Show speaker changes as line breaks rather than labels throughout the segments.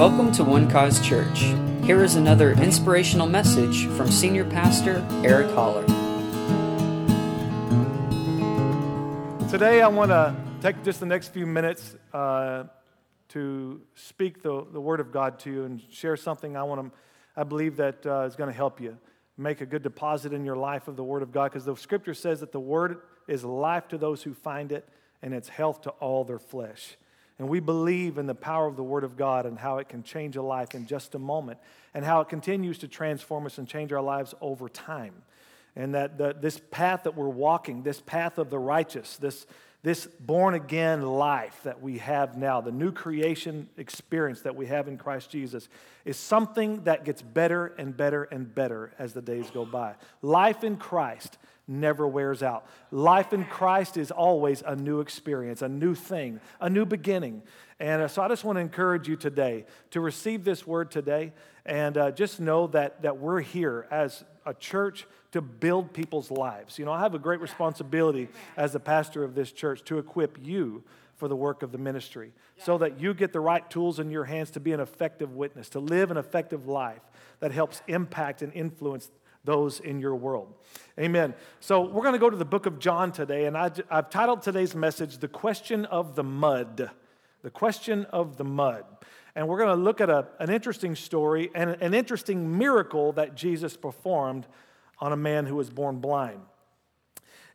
Welcome to One Cause Church. Here is another inspirational message from Senior Pastor Eric Holler.
Today, I want to take just the next few minutes uh, to speak the, the Word of God to you and share something I want to, I believe that uh, is going to help you make a good deposit in your life of the Word of God because the Scripture says that the Word is life to those who find it and it's health to all their flesh. And we believe in the power of the Word of God and how it can change a life in just a moment and how it continues to transform us and change our lives over time. And that the, this path that we're walking, this path of the righteous, this, this born again life that we have now, the new creation experience that we have in Christ Jesus, is something that gets better and better and better as the days go by. Life in Christ never wears out. Life in Christ is always a new experience, a new thing, a new beginning. And uh, so I just want to encourage you today to receive this word today and uh, just know that, that we're here as a church to build people's lives. You know, I have a great responsibility as the pastor of this church to equip you for the work of the ministry so that you get the right tools in your hands to be an effective witness, to live an effective life that helps impact and influence those in your world. Amen. So we're going to go to the book of John today, and I, have titled today's message, The Question of the Mud. The Question of the Mud. And we're going to look at a, an interesting story and an interesting miracle that Jesus performed on a man who was born blind.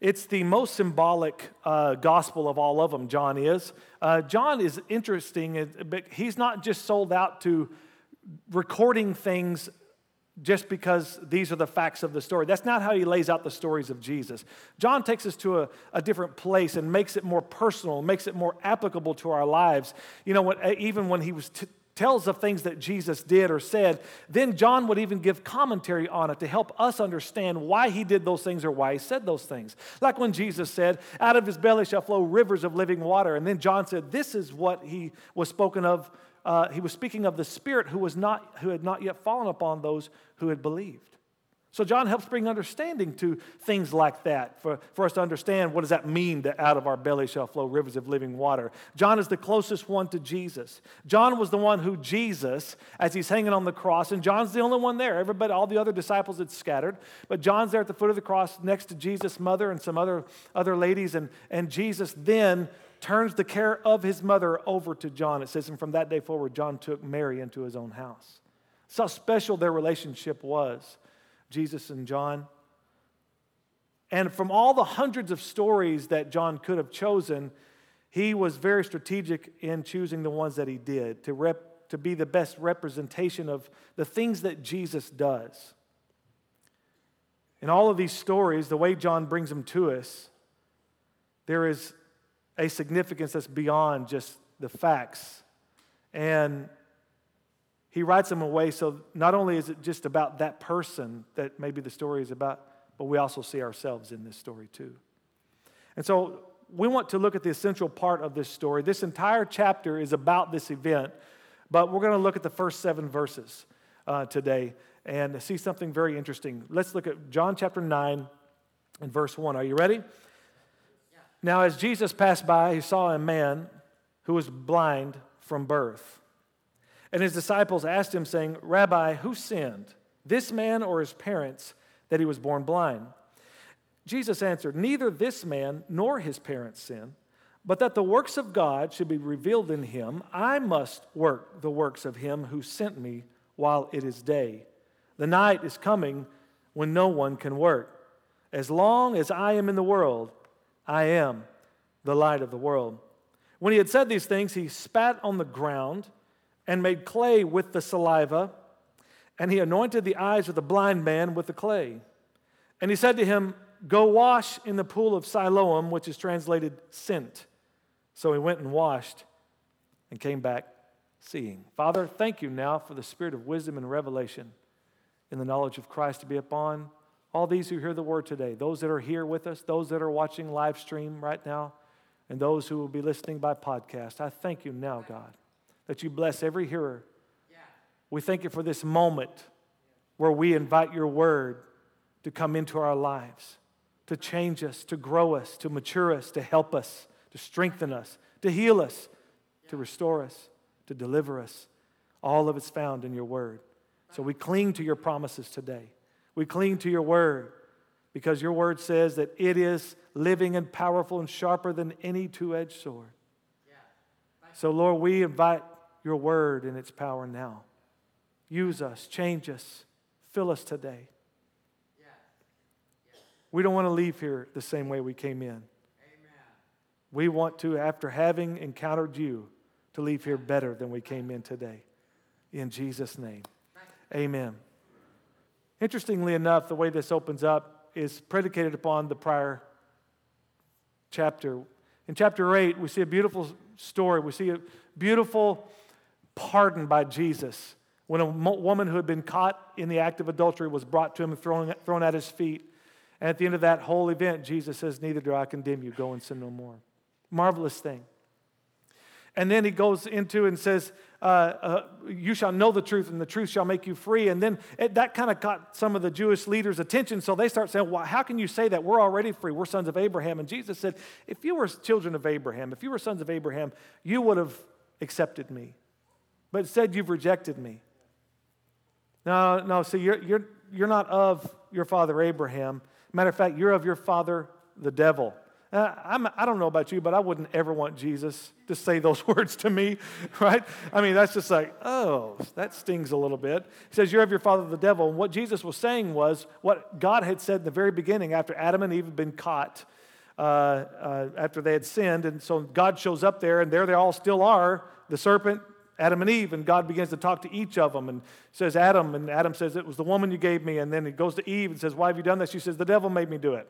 It's the most symbolic uh, gospel of all of them, John is. Uh, John is interesting, but he's not just sold out to recording things just because these are the facts of the story. That's not how he lays out the stories of Jesus. John takes us to a, a different place and makes it more personal, makes it more applicable to our lives. You know, when, eh, even when he was t- tells of things that Jesus did or said, then John would even give commentary on it to help us understand why he did those things or why he said those things. Like when Jesus said, Out of his belly shall flow rivers of living water. And then John said, This is what he was spoken of uh, he was speaking of the Spirit who, was not, who had not yet fallen upon those who had believed. So John helps bring understanding to things like that for, for us to understand what does that mean that out of our belly shall flow rivers of living water. John is the closest one to Jesus. John was the one who Jesus, as he's hanging on the cross, and John's the only one there. Everybody, all the other disciples had scattered, but John's there at the foot of the cross next to Jesus' mother and some other, other ladies, and, and Jesus then turns the care of his mother over to John. It says, and from that day forward, John took Mary into his own house. That's how special their relationship was, Jesus and John. And from all the hundreds of stories that John could have chosen, he was very strategic in choosing the ones that he did to, rep, to be the best representation of the things that Jesus does. In all of these stories, the way John brings them to us, there is a significance that's beyond just the facts. And he writes them away so not only is it just about that person that maybe the story is about, but we also see ourselves in this story too. And so we want to look at the essential part of this story. This entire chapter is about this event, but we're going to look at the first seven verses uh, today and see something very interesting. Let's look at John chapter 9 and verse 1. Are you ready? Now, as Jesus passed by, he saw a man who was blind from birth. And his disciples asked him, saying, Rabbi, who sinned, this man or his parents, that he was born blind? Jesus answered, Neither this man nor his parents sinned, but that the works of God should be revealed in him. I must work the works of him who sent me while it is day. The night is coming when no one can work. As long as I am in the world, I am the light of the world. When he had said these things, he spat on the ground and made clay with the saliva, and he anointed the eyes of the blind man with the clay. And he said to him, Go wash in the pool of Siloam, which is translated sent. So he went and washed and came back seeing. Father, thank you now for the spirit of wisdom and revelation in the knowledge of Christ to be upon all these who hear the word today, those that are here with us, those that are watching live stream right now, and those who will be listening by podcast. I thank you now, God, that you bless every hearer. We thank you for this moment where we invite your word to come into our lives, to change us, to grow us, to mature us, to help us, to strengthen us, to heal us, to restore us, to deliver us. All of it's found in your word. So we cling to your promises today. We cling to your word because your word says that it is living and powerful and sharper than any two edged sword. So, Lord, we invite your word and its power now. Use us, change us, fill us today. We don't want to leave here the same way we came in. We want to, after having encountered you, to leave here better than we came in today. In Jesus' name, amen. Interestingly enough, the way this opens up is predicated upon the prior chapter. In chapter 8, we see a beautiful story. We see a beautiful pardon by Jesus when a woman who had been caught in the act of adultery was brought to him and thrown, thrown at his feet. And at the end of that whole event, Jesus says, Neither do I condemn you. Go and sin no more. Marvelous thing. And then he goes into and says, uh, uh, You shall know the truth, and the truth shall make you free. And then it, that kind of caught some of the Jewish leaders' attention. So they start saying, Well, how can you say that? We're already free. We're sons of Abraham. And Jesus said, If you were children of Abraham, if you were sons of Abraham, you would have accepted me. But instead, you've rejected me. No, no, see, you're, you're, you're not of your father Abraham. Matter of fact, you're of your father, the devil. Uh, I'm, I don't know about you, but I wouldn't ever want Jesus to say those words to me, right? I mean, that's just like, oh, that stings a little bit. He says, You're of your father, the devil. And what Jesus was saying was what God had said in the very beginning after Adam and Eve had been caught, uh, uh, after they had sinned. And so God shows up there, and there they all still are the serpent, Adam and Eve, and God begins to talk to each of them and says, Adam, and Adam says, It was the woman you gave me. And then he goes to Eve and says, Why have you done this? She says, The devil made me do it.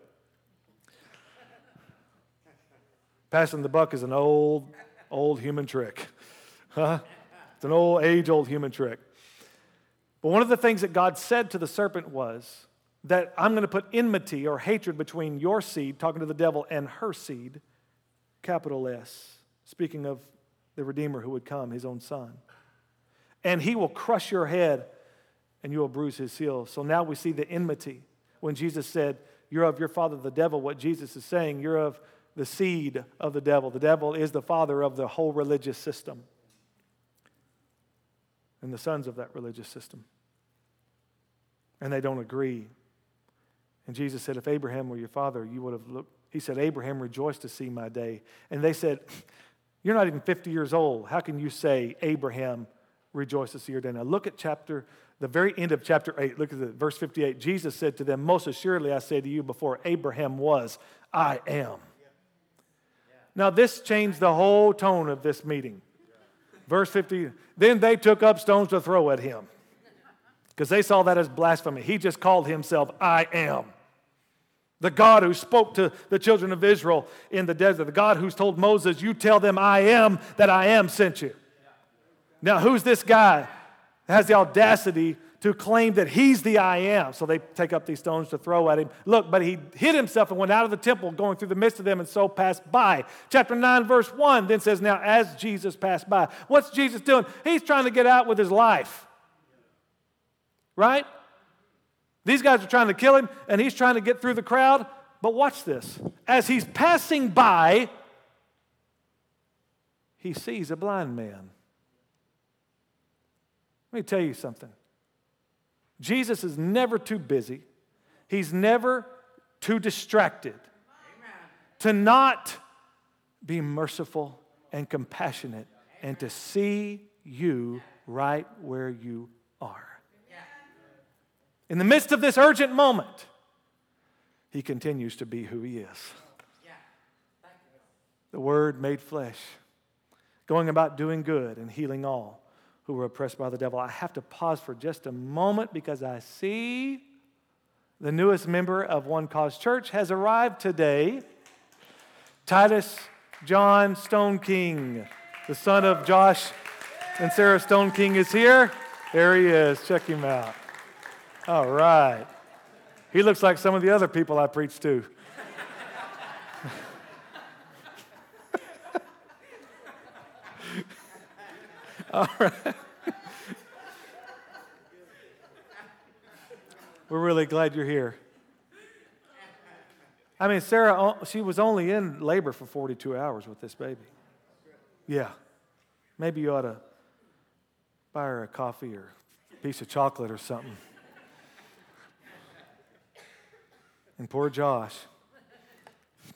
Passing the buck is an old, old human trick. Huh? It's an old, age old human trick. But one of the things that God said to the serpent was that I'm going to put enmity or hatred between your seed, talking to the devil, and her seed, capital S, speaking of the Redeemer who would come, his own son. And he will crush your head and you will bruise his heel. So now we see the enmity. When Jesus said, You're of your father, the devil, what Jesus is saying, you're of the seed of the devil. The devil is the father of the whole religious system and the sons of that religious system. And they don't agree. And Jesus said, If Abraham were your father, you would have looked. He said, Abraham rejoiced to see my day. And they said, you're not even 50 years old. How can you say Abraham rejoiced to see your day? Now look at chapter, the very end of chapter 8. Look at the verse 58. Jesus said to them, Most assuredly I say to you, before Abraham was, I am. Now this changed the whole tone of this meeting. Verse 50, then they took up stones to throw at him because they saw that as blasphemy. He just called himself I am. The God who spoke to the children of Israel in the desert, the God who's told Moses, You tell them I am that I am sent you. Now, who's this guy that has the audacity to claim that he's the I am? So they take up these stones to throw at him. Look, but he hid himself and went out of the temple, going through the midst of them, and so passed by. Chapter 9, verse 1 then says, Now, as Jesus passed by, what's Jesus doing? He's trying to get out with his life. Right? These guys are trying to kill him, and he's trying to get through the crowd. But watch this. As he's passing by, he sees a blind man. Let me tell you something. Jesus is never too busy, he's never too distracted Amen. to not be merciful and compassionate and to see you right where you are. In the midst of this urgent moment, he continues to be who he is. The Word made flesh, going about doing good and healing all who were oppressed by the devil. I have to pause for just a moment because I see the newest member of One Cause Church has arrived today. Titus John Stone King, the son of Josh and Sarah Stone King, is here. There he is. Check him out. All right. He looks like some of the other people I preach to. All right. We're really glad you're here. I mean, Sarah, she was only in labor for 42 hours with this baby. Yeah. Maybe you ought to buy her a coffee or a piece of chocolate or something. And poor Josh.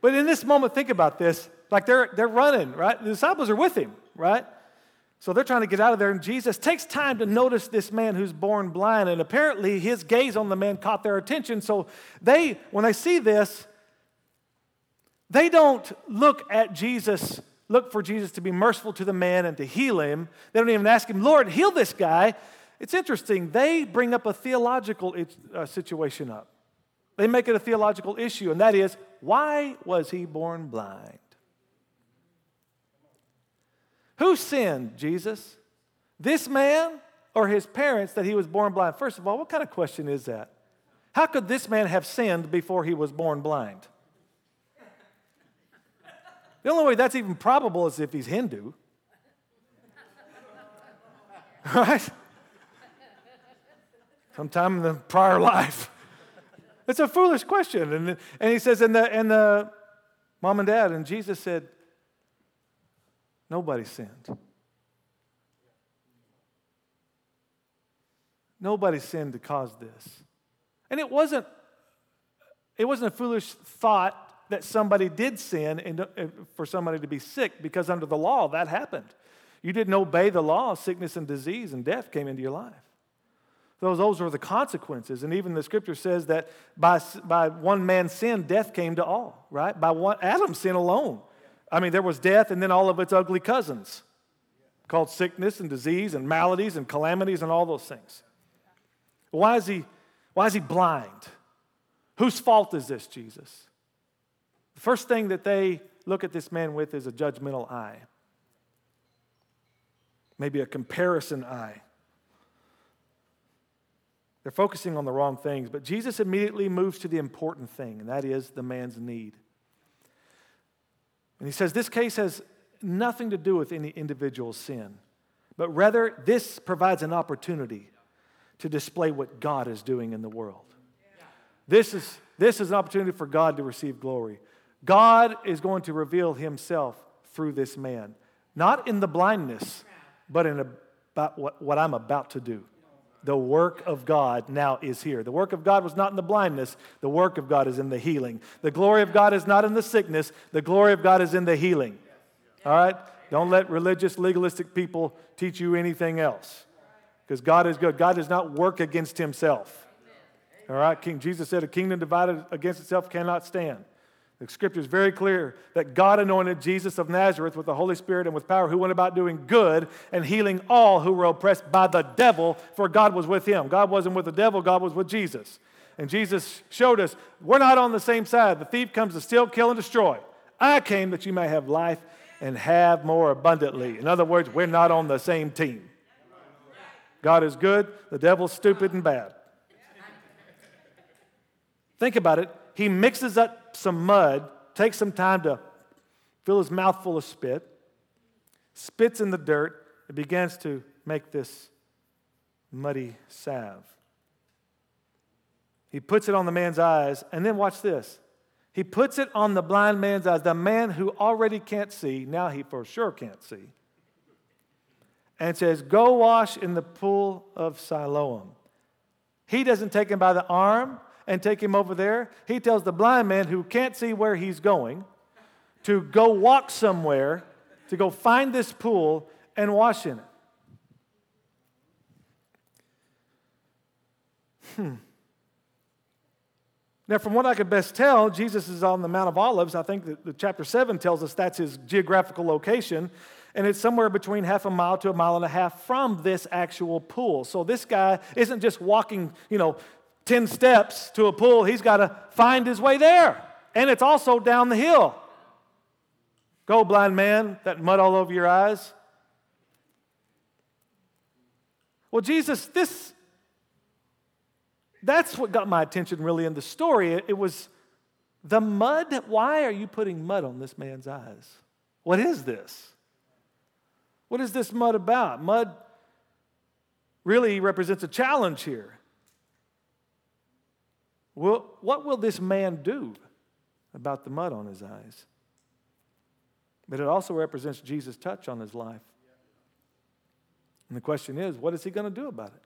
but in this moment, think about this. Like they're, they're running, right? The disciples are with him, right? So they're trying to get out of there, and Jesus takes time to notice this man who's born blind. And apparently, his gaze on the man caught their attention. So they, when they see this, they don't look at Jesus, look for Jesus to be merciful to the man and to heal him. They don't even ask him, Lord, heal this guy. It's interesting. They bring up a theological uh, situation up. They make it a theological issue, and that is, why was he born blind? Who sinned, Jesus? This man or his parents that he was born blind? First of all, what kind of question is that? How could this man have sinned before he was born blind? The only way that's even probable is if he's Hindu. Right? Sometime in the prior life. It's a foolish question. And, and he says, and the, and the mom and dad, and Jesus said, Nobody sinned. Nobody sinned to cause this. And it wasn't, it wasn't a foolish thought that somebody did sin and for somebody to be sick because under the law that happened. You didn't obey the law, sickness and disease and death came into your life. Those, those were the consequences. And even the scripture says that by, by one man's sin, death came to all, right? By one, Adam's sin alone. I mean, there was death and then all of its ugly cousins called sickness and disease and maladies and calamities and all those things. Why is he, why is he blind? Whose fault is this, Jesus? The first thing that they look at this man with is a judgmental eye, maybe a comparison eye. They're focusing on the wrong things, but Jesus immediately moves to the important thing, and that is the man's need. And he says this case has nothing to do with any individual sin, but rather this provides an opportunity to display what God is doing in the world. This is, this is an opportunity for God to receive glory. God is going to reveal himself through this man, not in the blindness, but in about what, what I'm about to do the work of God now is here. The work of God was not in the blindness, the work of God is in the healing. The glory of God is not in the sickness, the glory of God is in the healing. All right? Don't let religious, legalistic people teach you anything else. Because God is good. God does not work against himself. All right? King Jesus said, A kingdom divided against itself cannot stand. The scripture is very clear that God anointed Jesus of Nazareth with the Holy Spirit and with power, who went about doing good and healing all who were oppressed by the devil, for God was with him. God wasn't with the devil, God was with Jesus. And Jesus showed us we're not on the same side. The thief comes to steal, kill, and destroy. I came that you may have life and have more abundantly. In other words, we're not on the same team. God is good, the devil's stupid and bad. Think about it. He mixes up some mud, takes some time to fill his mouth full of spit, spits in the dirt, and begins to make this muddy salve. He puts it on the man's eyes, and then watch this. He puts it on the blind man's eyes, the man who already can't see, now he for sure can't see, and says, Go wash in the pool of Siloam. He doesn't take him by the arm, and take him over there. He tells the blind man who can't see where he's going to go walk somewhere, to go find this pool and wash in it. Hmm. Now, from what I could best tell, Jesus is on the Mount of Olives. I think that the chapter 7 tells us that's his geographical location. And it's somewhere between half a mile to a mile and a half from this actual pool. So this guy isn't just walking, you know, 10 steps to a pool, he's got to find his way there. And it's also down the hill. Go, blind man, that mud all over your eyes. Well, Jesus, this, that's what got my attention really in the story. It, it was the mud. Why are you putting mud on this man's eyes? What is this? What is this mud about? Mud really represents a challenge here. Well, what will this man do about the mud on his eyes? but it also represents Jesus' touch on his life. And the question is, what is he going to do about it?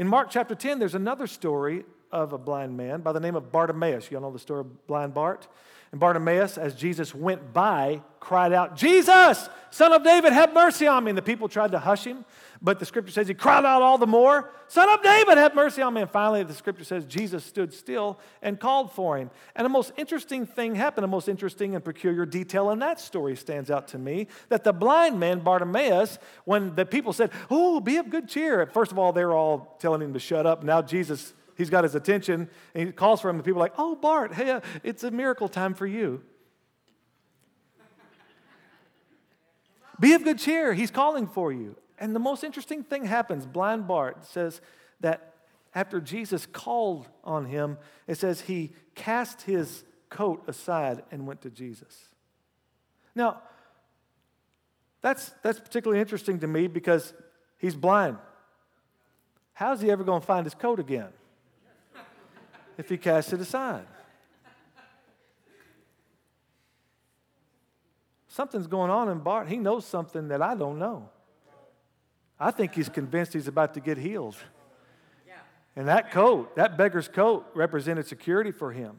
In Mark chapter 10, there's another story of a blind man by the name of Bartimaeus. You all know the story of blind Bart? And Bartimaeus, as Jesus went by, cried out, Jesus, son of David, have mercy on me. And the people tried to hush him, but the scripture says he cried out all the more, Son of David, have mercy on me. And finally, the scripture says Jesus stood still and called for him. And the most interesting thing happened, the most interesting and peculiar detail in that story stands out to me that the blind man, Bartimaeus, when the people said, Oh, be of good cheer, first of all, they were all telling him to shut up. Now Jesus he's got his attention and he calls for him and people are like oh bart hey uh, it's a miracle time for you. Be of good cheer. He's calling for you. And the most interesting thing happens. Blind bart says that after jesus called on him it says he cast his coat aside and went to jesus. Now that's, that's particularly interesting to me because he's blind. How's he ever going to find his coat again if he casts it aside. Something's going on in Bart. He knows something that I don't know. I think he's convinced he's about to get healed. And that coat, that beggar's coat, represented security for him.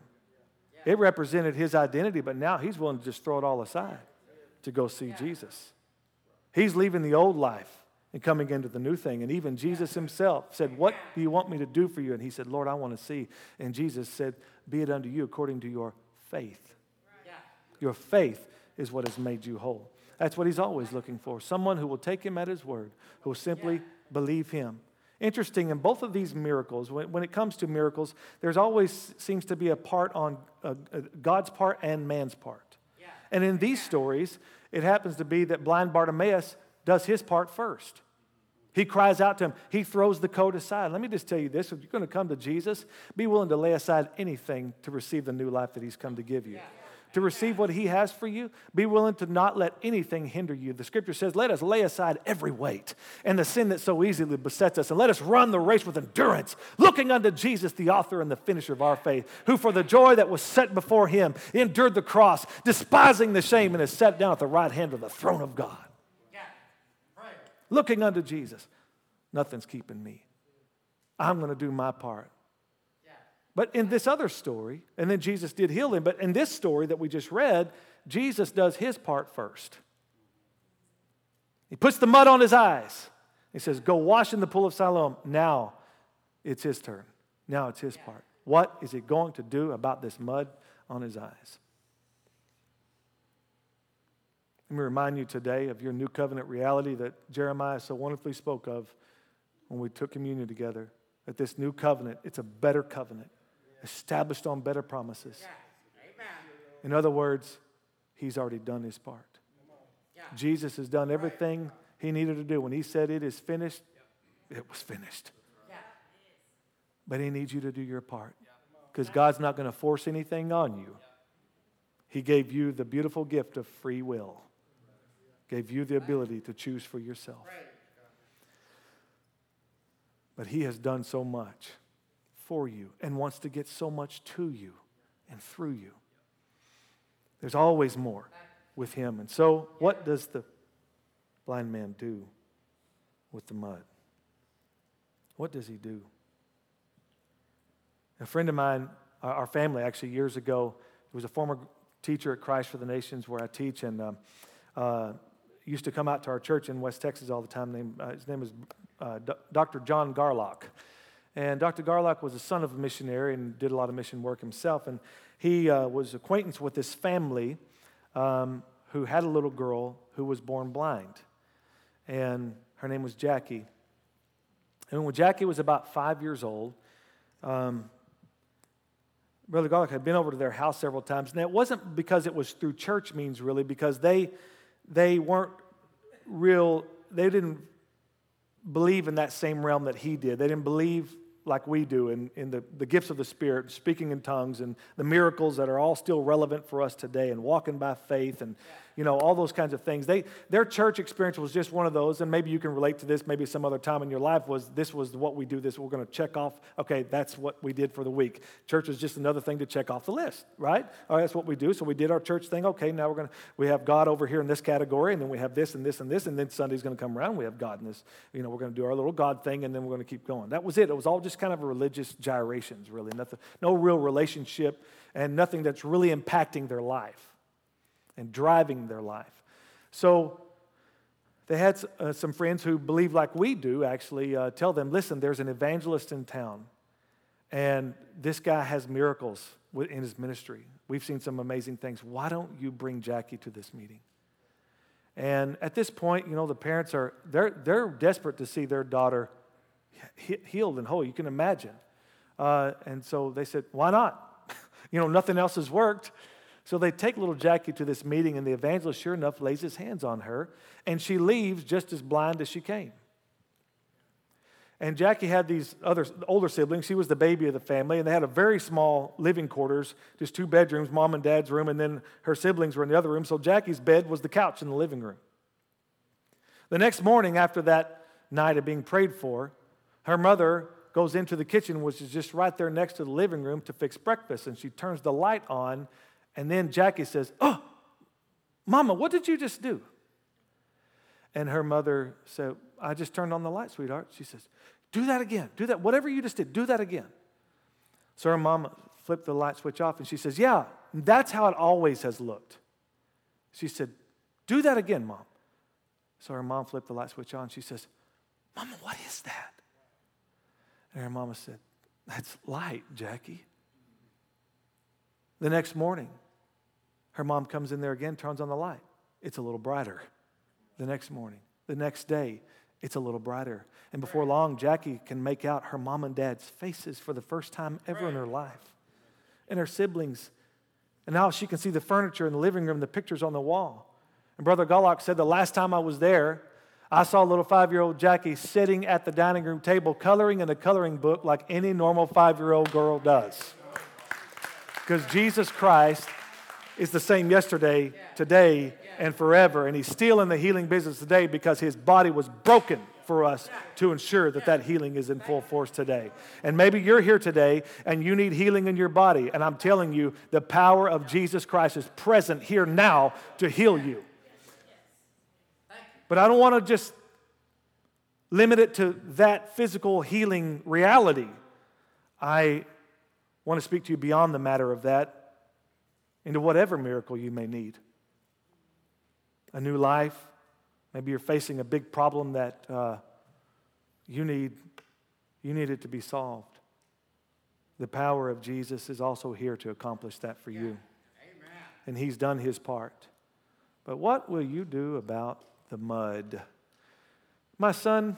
It represented his identity, but now he's willing to just throw it all aside to go see Jesus. He's leaving the old life and coming into the new thing. And even Jesus himself said, What do you want me to do for you? And he said, Lord, I want to see. And Jesus said, Be it unto you according to your faith. Your faith is what has made you whole. That's what he's always looking for someone who will take him at his word, who will simply believe him. Interesting, in both of these miracles, when, when it comes to miracles, there's always seems to be a part on uh, uh, God's part and man's part. And in these stories, it happens to be that blind Bartimaeus does his part first. He cries out to him. He throws the coat aside. Let me just tell you this if you're going to come to Jesus, be willing to lay aside anything to receive the new life that He's come to give you. To receive what He has for you, be willing to not let anything hinder you. The scripture says, Let us lay aside every weight and the sin that so easily besets us, and let us run the race with endurance, looking unto Jesus, the author and the finisher of our faith, who for the joy that was set before Him endured the cross, despising the shame, and is set down at the right hand of the throne of God looking unto Jesus. Nothing's keeping me. I'm going to do my part. But in this other story, and then Jesus did heal him, but in this story that we just read, Jesus does his part first. He puts the mud on his eyes. He says, Go wash in the pool of Siloam. Now it's his turn. Now it's his part. What is he going to do about this mud on his eyes? Let me remind you today of your new covenant reality that Jeremiah so wonderfully spoke of when we took communion together. That this new covenant, it's a better covenant, established on better promises. In other words, he's already done his part. Jesus has done everything he needed to do. When he said it is finished, it was finished. But he needs you to do your part because God's not going to force anything on you. He gave you the beautiful gift of free will gave you the ability to choose for yourself. But He has done so much for you and wants to get so much to you and through you. There's always more with Him. And so, what does the blind man do with the mud? What does he do? A friend of mine, our family actually years ago, he was a former teacher at Christ for the Nations where I teach, and um, uh, used to come out to our church in West Texas all the time. Uh, his name is uh, Dr. John Garlock. And Dr. Garlock was the son of a missionary and did a lot of mission work himself. And he uh, was acquaintance with this family um, who had a little girl who was born blind. And her name was Jackie. And when Jackie was about five years old, um, Brother Garlock had been over to their house several times. And it wasn't because it was through church means, really, because they they weren't real, they didn't believe in that same realm that he did. They didn't believe like we do in, in the, the gifts of the Spirit, speaking in tongues, and the miracles that are all still relevant for us today, and walking by faith, and you know all those kinds of things. They, their church experience was just one of those, and maybe you can relate to this. Maybe some other time in your life was this was what we do. This we're going to check off. Okay, that's what we did for the week. Church is just another thing to check off the list, right? All right, that's what we do. So we did our church thing. Okay, now we're going to we have God over here in this category, and then we have this and this and this, and then Sunday's going to come around. We have God in this. You know, we're going to do our little God thing, and then we're going to keep going. That was it. It was all just kind of religious gyrations, really. Nothing, no real relationship, and nothing that's really impacting their life and driving their life. So they had uh, some friends who believe like we do actually uh, tell them listen, there's an evangelist in town, and this guy has miracles in his ministry. We've seen some amazing things. Why don't you bring Jackie to this meeting? And at this point, you know, the parents are, they're, they're desperate to see their daughter healed and whole. You can imagine. Uh, and so they said, why not? you know, nothing else has worked. So they take little Jackie to this meeting, and the evangelist, sure enough, lays his hands on her, and she leaves just as blind as she came. And Jackie had these other older siblings. She was the baby of the family, and they had a very small living quarters, just two bedrooms, mom and dad's room, and then her siblings were in the other room. So Jackie's bed was the couch in the living room. The next morning, after that night of being prayed for, her mother goes into the kitchen, which is just right there next to the living room, to fix breakfast, and she turns the light on and then Jackie says, Oh, Mama, what did you just do? And her mother said, I just turned on the light, sweetheart. She says, Do that again. Do that. Whatever you just did, do that again. So her mom flipped the light switch off and she says, Yeah, that's how it always has looked. She said, Do that again, mom. So her mom flipped the light switch on. She says, Mama, what is that? And her mama said, That's light, Jackie. The next morning, her mom comes in there again, turns on the light. It's a little brighter. The next morning, the next day, it's a little brighter. And before long, Jackie can make out her mom and dad's faces for the first time ever in her life, and her siblings. And now she can see the furniture in the living room, the pictures on the wall. And Brother Garlock said the last time I was there, I saw little five year old Jackie sitting at the dining room table coloring in a coloring book like any normal five year old girl does. Because Jesus Christ is the same yesterday, today, and forever. And he's still in the healing business today because his body was broken for us to ensure that that healing is in full force today. And maybe you're here today and you need healing in your body. And I'm telling you, the power of Jesus Christ is present here now to heal you. But I don't want to just limit it to that physical healing reality. I want to speak to you beyond the matter of that into whatever miracle you may need. A new life. Maybe you're facing a big problem that uh, you, need, you need it to be solved. The power of Jesus is also here to accomplish that for you. And He's done His part. But what will you do about the mud? My son,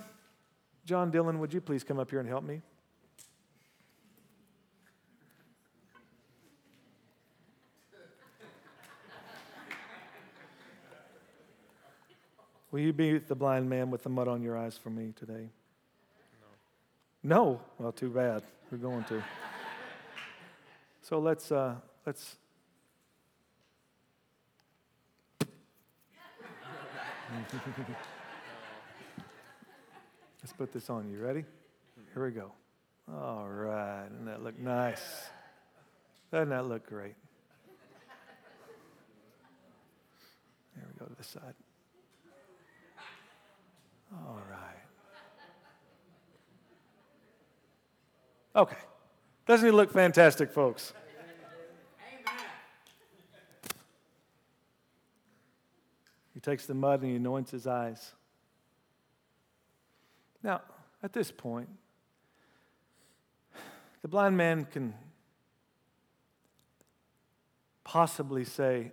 John Dillon, would you please come up here and help me? Will you be the blind man with the mud on your eyes for me today? No. No? Well, too bad. We're going to. So let's, uh, let's. let's put this on. You ready? Here we go. All right. Doesn't that look nice? Doesn't that look great? There we go to the side. All right. Okay. Doesn't he look fantastic, folks? He takes the mud and he anoints his eyes. Now, at this point, the blind man can possibly say,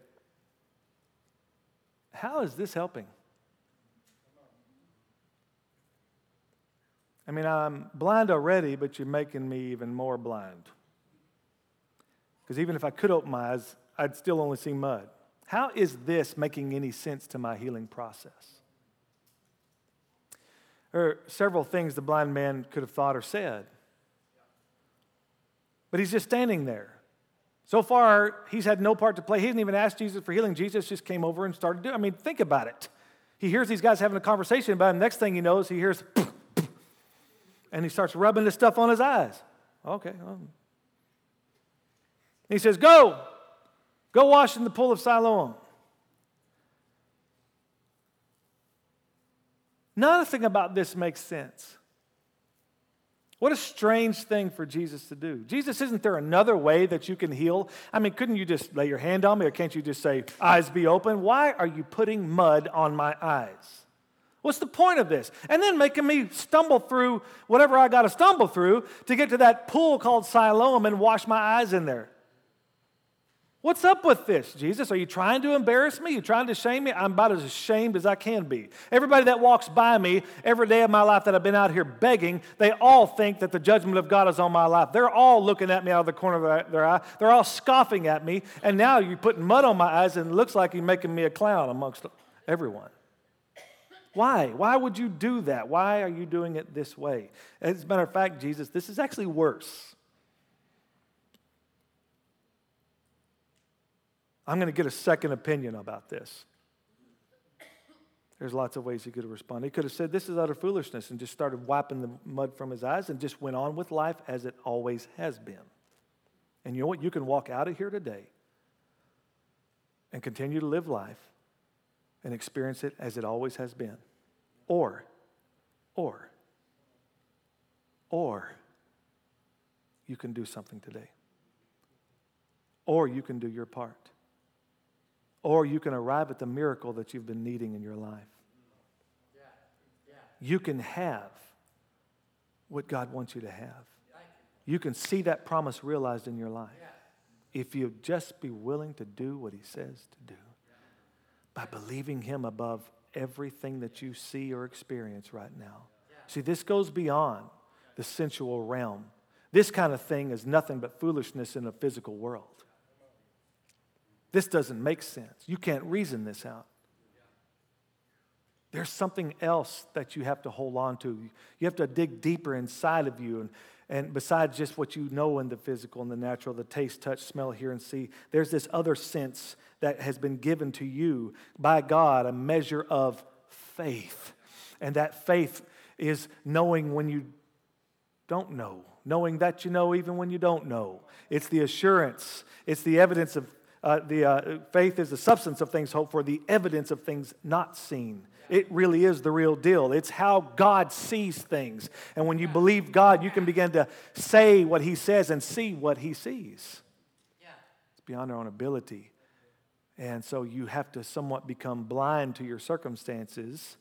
How is this helping? I mean, I'm blind already, but you're making me even more blind. Because even if I could open my eyes, I'd still only see mud. How is this making any sense to my healing process? There are several things the blind man could have thought or said. But he's just standing there. So far, he's had no part to play. He didn't even ask Jesus for healing. Jesus just came over and started doing I mean, think about it. He hears these guys having a conversation about him. Next thing he knows, he hears, and he starts rubbing this stuff on his eyes. Okay. He says, Go, go wash in the pool of Siloam. Nothing about this makes sense. What a strange thing for Jesus to do. Jesus, isn't there another way that you can heal? I mean, couldn't you just lay your hand on me or can't you just say, eyes be open? Why are you putting mud on my eyes? What's the point of this? And then making me stumble through whatever I got to stumble through to get to that pool called Siloam and wash my eyes in there. What's up with this, Jesus? Are you trying to embarrass me? Are you trying to shame me? I'm about as ashamed as I can be. Everybody that walks by me every day of my life that I've been out here begging, they all think that the judgment of God is on my life. They're all looking at me out of the corner of their eye. They're all scoffing at me. And now you're putting mud on my eyes and it looks like you're making me a clown amongst everyone. Why? Why would you do that? Why are you doing it this way? As a matter of fact, Jesus, this is actually worse. I'm going to get a second opinion about this. There's lots of ways he could have responded. He could have said, This is utter foolishness, and just started wiping the mud from his eyes and just went on with life as it always has been. And you know what? You can walk out of here today and continue to live life and experience it as it always has been. Or, or, or, you can do something today. Or you can do your part or you can arrive at the miracle that you've been needing in your life. You can have what God wants you to have. You can see that promise realized in your life if you just be willing to do what He says to do by believing Him above everything that you see or experience right now. See, this goes beyond the sensual realm. This kind of thing is nothing but foolishness in a physical world. This doesn't make sense. You can't reason this out. There's something else that you have to hold on to. You have to dig deeper inside of you. And, and besides just what you know in the physical and the natural, the taste, touch, smell, hear, and see, there's this other sense that has been given to you by God, a measure of faith. And that faith is knowing when you don't know, knowing that you know even when you don't know. It's the assurance, it's the evidence of uh, the uh, faith is the substance of things hoped for, the evidence of things not seen. It really is the real deal. It's how God sees things. And when you believe God, you can begin to say what He says and see what He sees. Yeah. It's beyond our own ability. And so you have to somewhat become blind to your circumstances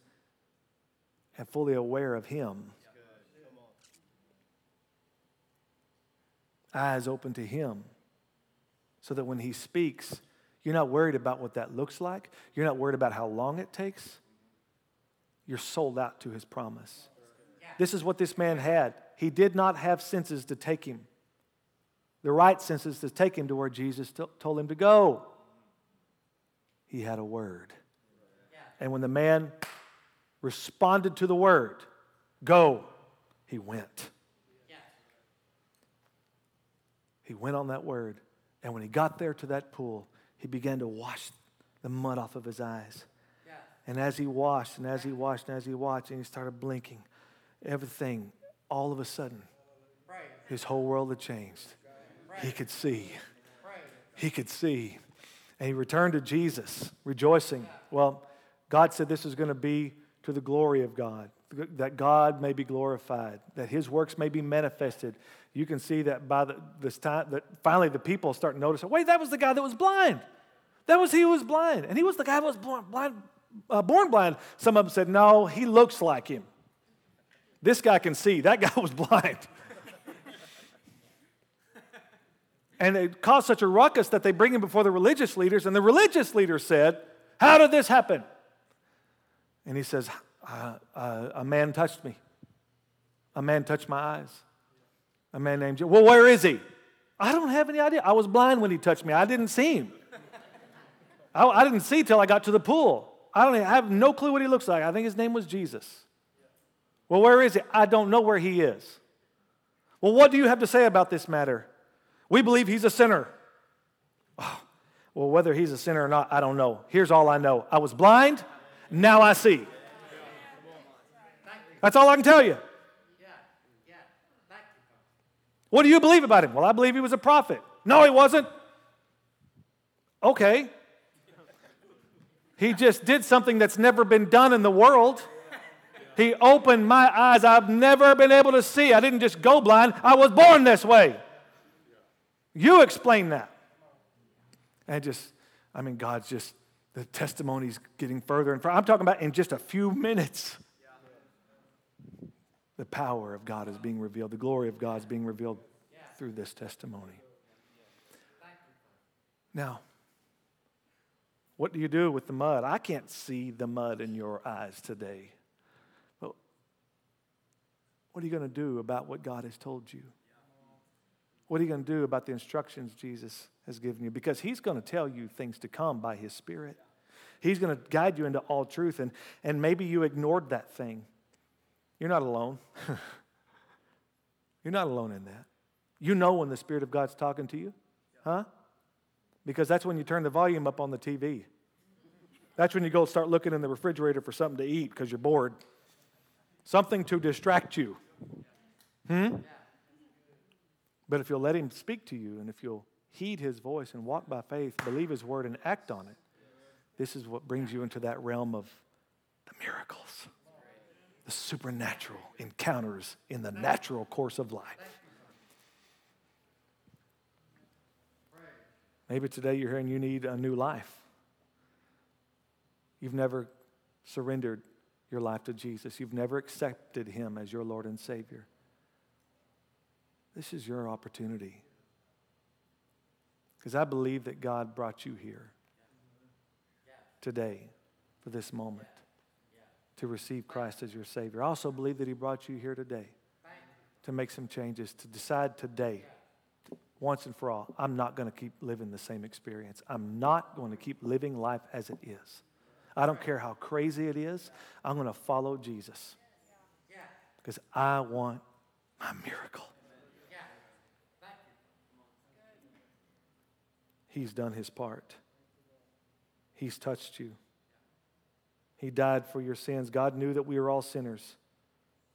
and fully aware of Him. Eyes open to Him so that when he speaks, you're not worried about what that looks like. You're not worried about how long it takes. You're sold out to his promise. This is what this man had. He did not have senses to take him, the right senses to take him to where Jesus t- told him to go. He had a word. And when the man responded to the word, go, he went. He went on that word. And when he got there to that pool, he began to wash the mud off of his eyes. Yeah. And as he washed, and as he washed, and as he watched, and he started blinking, everything, all of a sudden, his whole world had changed. He could see. He could see. And he returned to Jesus, rejoicing. Well, God said this is going to be to the glory of God, that God may be glorified, that his works may be manifested. You can see that by the, this time that finally the people start noticing wait that was the guy that was blind. That was he who was blind. And he was the guy that was born blind, uh, born blind. Some of them said no he looks like him. This guy can see that guy was blind. And it caused such a ruckus that they bring him before the religious leaders and the religious leaders said how did this happen? And he says uh, a man touched me a man touched my eyes a man named Joe. Well, where is he? I don't have any idea. I was blind when he touched me. I didn't see him. I, I didn't see till I got to the pool. I don't I have no clue what he looks like. I think his name was Jesus. Well, where is he? I don't know where he is. Well, what do you have to say about this matter? We believe he's a sinner. Oh, well, whether he's a sinner or not, I don't know. Here's all I know I was blind, now I see. That's all I can tell you. What do you believe about him? Well, I believe he was a prophet. No, he wasn't. Okay. He just did something that's never been done in the world. He opened my eyes. I've never been able to see. I didn't just go blind, I was born this way. You explain that. And just, I mean, God's just, the testimony's getting further and further. I'm talking about in just a few minutes. The power of God is being revealed, the glory of God is being revealed through this testimony. Now, what do you do with the mud? I can't see the mud in your eyes today. But what are you going to do about what God has told you? What are you going to do about the instructions Jesus has given you? Because He's going to tell you things to come by His Spirit. He's going to guide you into all truth. And, and maybe you ignored that thing. You're not alone. You're not alone in that. You know when the Spirit of God's talking to you, huh? Because that's when you turn the volume up on the TV. That's when you go start looking in the refrigerator for something to eat because you're bored. Something to distract you. Hmm? But if you'll let Him speak to you and if you'll heed His voice and walk by faith, believe His word, and act on it, this is what brings you into that realm of the miracles the supernatural encounters in the natural course of life. Maybe today you're hearing you need a new life. You've never surrendered your life to Jesus, you've never accepted Him as your Lord and Savior. This is your opportunity. Because I believe that God brought you here today for this moment to receive Christ as your Savior. I also believe that He brought you here today to make some changes, to decide today, once and for all, I'm not going to keep living the same experience. I'm not going to keep living life as it is. I don't care how crazy it is, I'm going to follow Jesus because I want my miracle. He's done his part. He's touched you. He died for your sins. God knew that we were all sinners.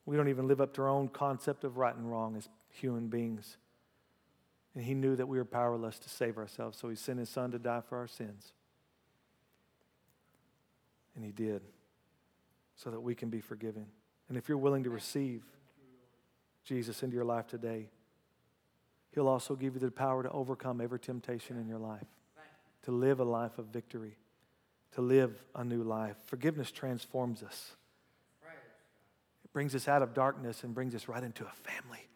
We don't even live up to our own concept of right and wrong as human beings. And He knew that we were powerless to save ourselves, so He sent His Son to die for our sins. And He did, so that we can be forgiven. And if you're willing to receive Jesus into your life today, He'll also give you the power to overcome every temptation in your life, to live a life of victory to live a new life. Forgiveness transforms us, it brings us out of darkness and brings us right into a family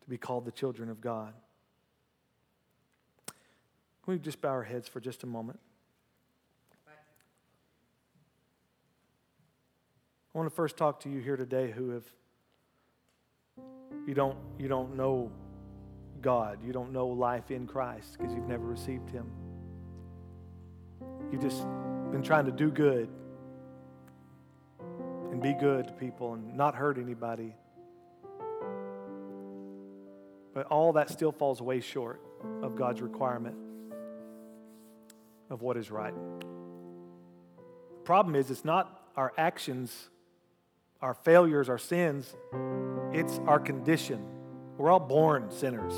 to be called the children of God. Can we just bow our heads for just a moment? I want to first talk to you here today who have you don't you don't know God, you don't know life in Christ because you've never received him. You've just been trying to do good and be good to people and not hurt anybody. But all that still falls way short of God's requirement of what is right. The problem is, it's not our actions, our failures, our sins, it's our condition. We're all born sinners.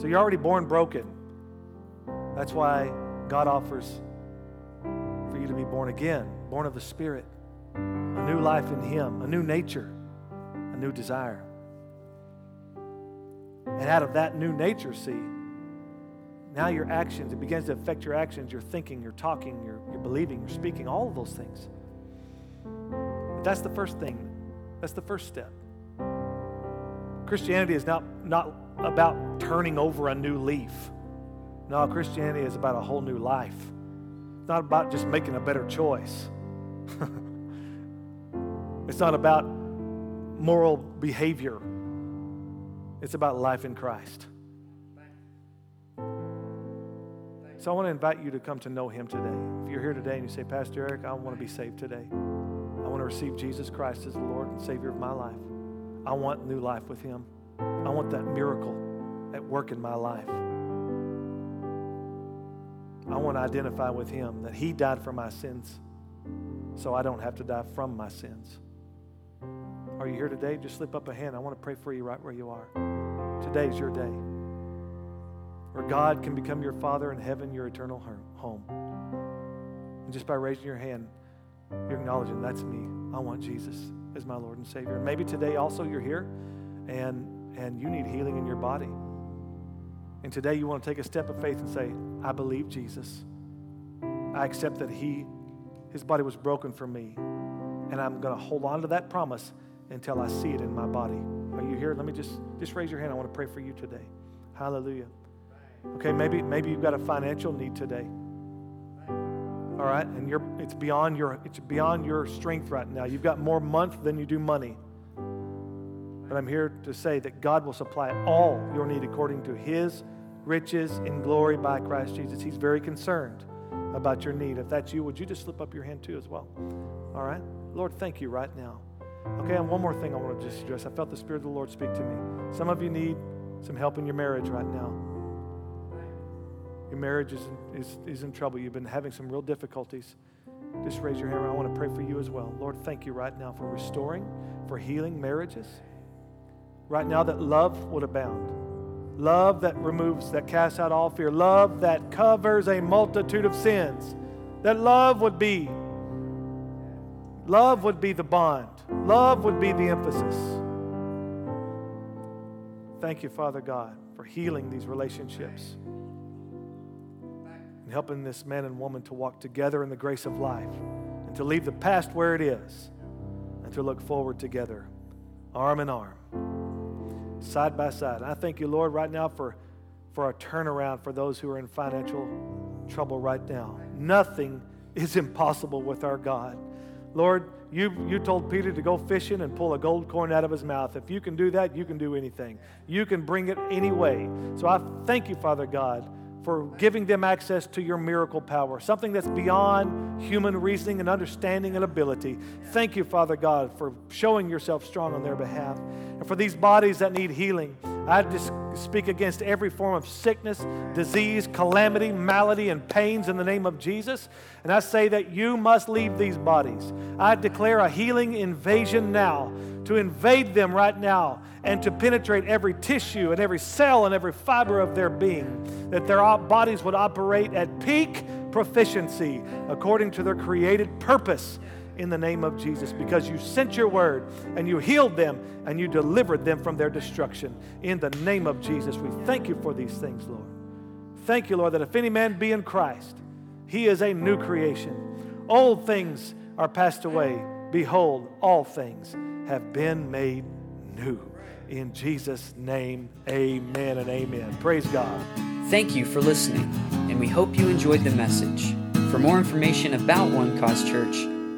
So you're already born broken. That's why God offers you to be born again, born of the Spirit, a new life in Him, a new nature, a new desire. And out of that new nature, see, now your actions, it begins to affect your actions, your thinking, your talking, your, your believing, your speaking, all of those things. But that's the first thing. That's the first step. Christianity is not, not about turning over a new leaf. No, Christianity is about a whole new life. Not about just making a better choice. it's not about moral behavior. It's about life in Christ. So I want to invite you to come to know Him today. If you're here today and you say, Pastor Eric, I want to be saved today. I want to receive Jesus Christ as the Lord and Savior of my life. I want new life with Him. I want that miracle at work in my life. I want to identify with Him that He died for my sins so I don't have to die from my sins. Are you here today? Just slip up a hand. I want to pray for you right where you are. Today's your day where God can become your Father in heaven, your eternal home. And just by raising your hand, you're acknowledging that's me. I want Jesus as my Lord and Savior. And maybe today also you're here and, and you need healing in your body. And today you want to take a step of faith and say, I believe Jesus. I accept that He, His body was broken for me. And I'm going to hold on to that promise until I see it in my body. Are you here? Let me just, just raise your hand. I want to pray for you today. Hallelujah. Okay, maybe, maybe you've got a financial need today. All right, and you're, it's beyond your it's beyond your strength right now. You've got more month than you do money. But I'm here to say that God will supply all your need according to His riches in glory by Christ Jesus. He's very concerned about your need. If that's you, would you just slip up your hand too as well? All right, Lord, thank you right now. Okay, and one more thing I want to just address. I felt the Spirit of the Lord speak to me. Some of you need some help in your marriage right now. Your marriage is, is, is in trouble. You've been having some real difficulties. Just raise your hand. I want to pray for you as well. Lord, thank you right now for restoring, for healing marriages. Right now, that love would abound. Love that removes, that casts out all fear. Love that covers a multitude of sins. That love would be Love would be the bond, love would be the emphasis. Thank you, Father God, for healing these relationships and helping this man and woman to walk together in the grace of life and to leave the past where it is and to look forward together, arm in arm, side by side. And I thank you, Lord, right now for, for a turnaround for those who are in financial trouble right now. Nothing is impossible with our God. Lord, you, you told Peter to go fishing and pull a gold coin out of his mouth. If you can do that, you can do anything. You can bring it any way. So I thank you, Father God, for giving them access to your miracle power, something that's beyond human reasoning and understanding and ability. Thank you, Father God, for showing yourself strong on their behalf. And for these bodies that need healing, I just speak against every form of sickness, disease, calamity, malady, and pains in the name of Jesus. And I say that you must leave these bodies. I declare a healing invasion now to invade them right now and to penetrate every tissue and every cell and every fiber of their being, that their bodies would operate at peak proficiency according to their created purpose in the name of Jesus because you sent your word and you healed them and you delivered them from their destruction. In the name of Jesus, we thank you for these things, Lord. Thank you, Lord, that if any man be in Christ, he is a new creation. Old things are passed away. Behold, all things have been made new. In Jesus' name, amen and amen. Praise God.
Thank you for listening, and we hope you enjoyed the message. For more information about One Cause Church,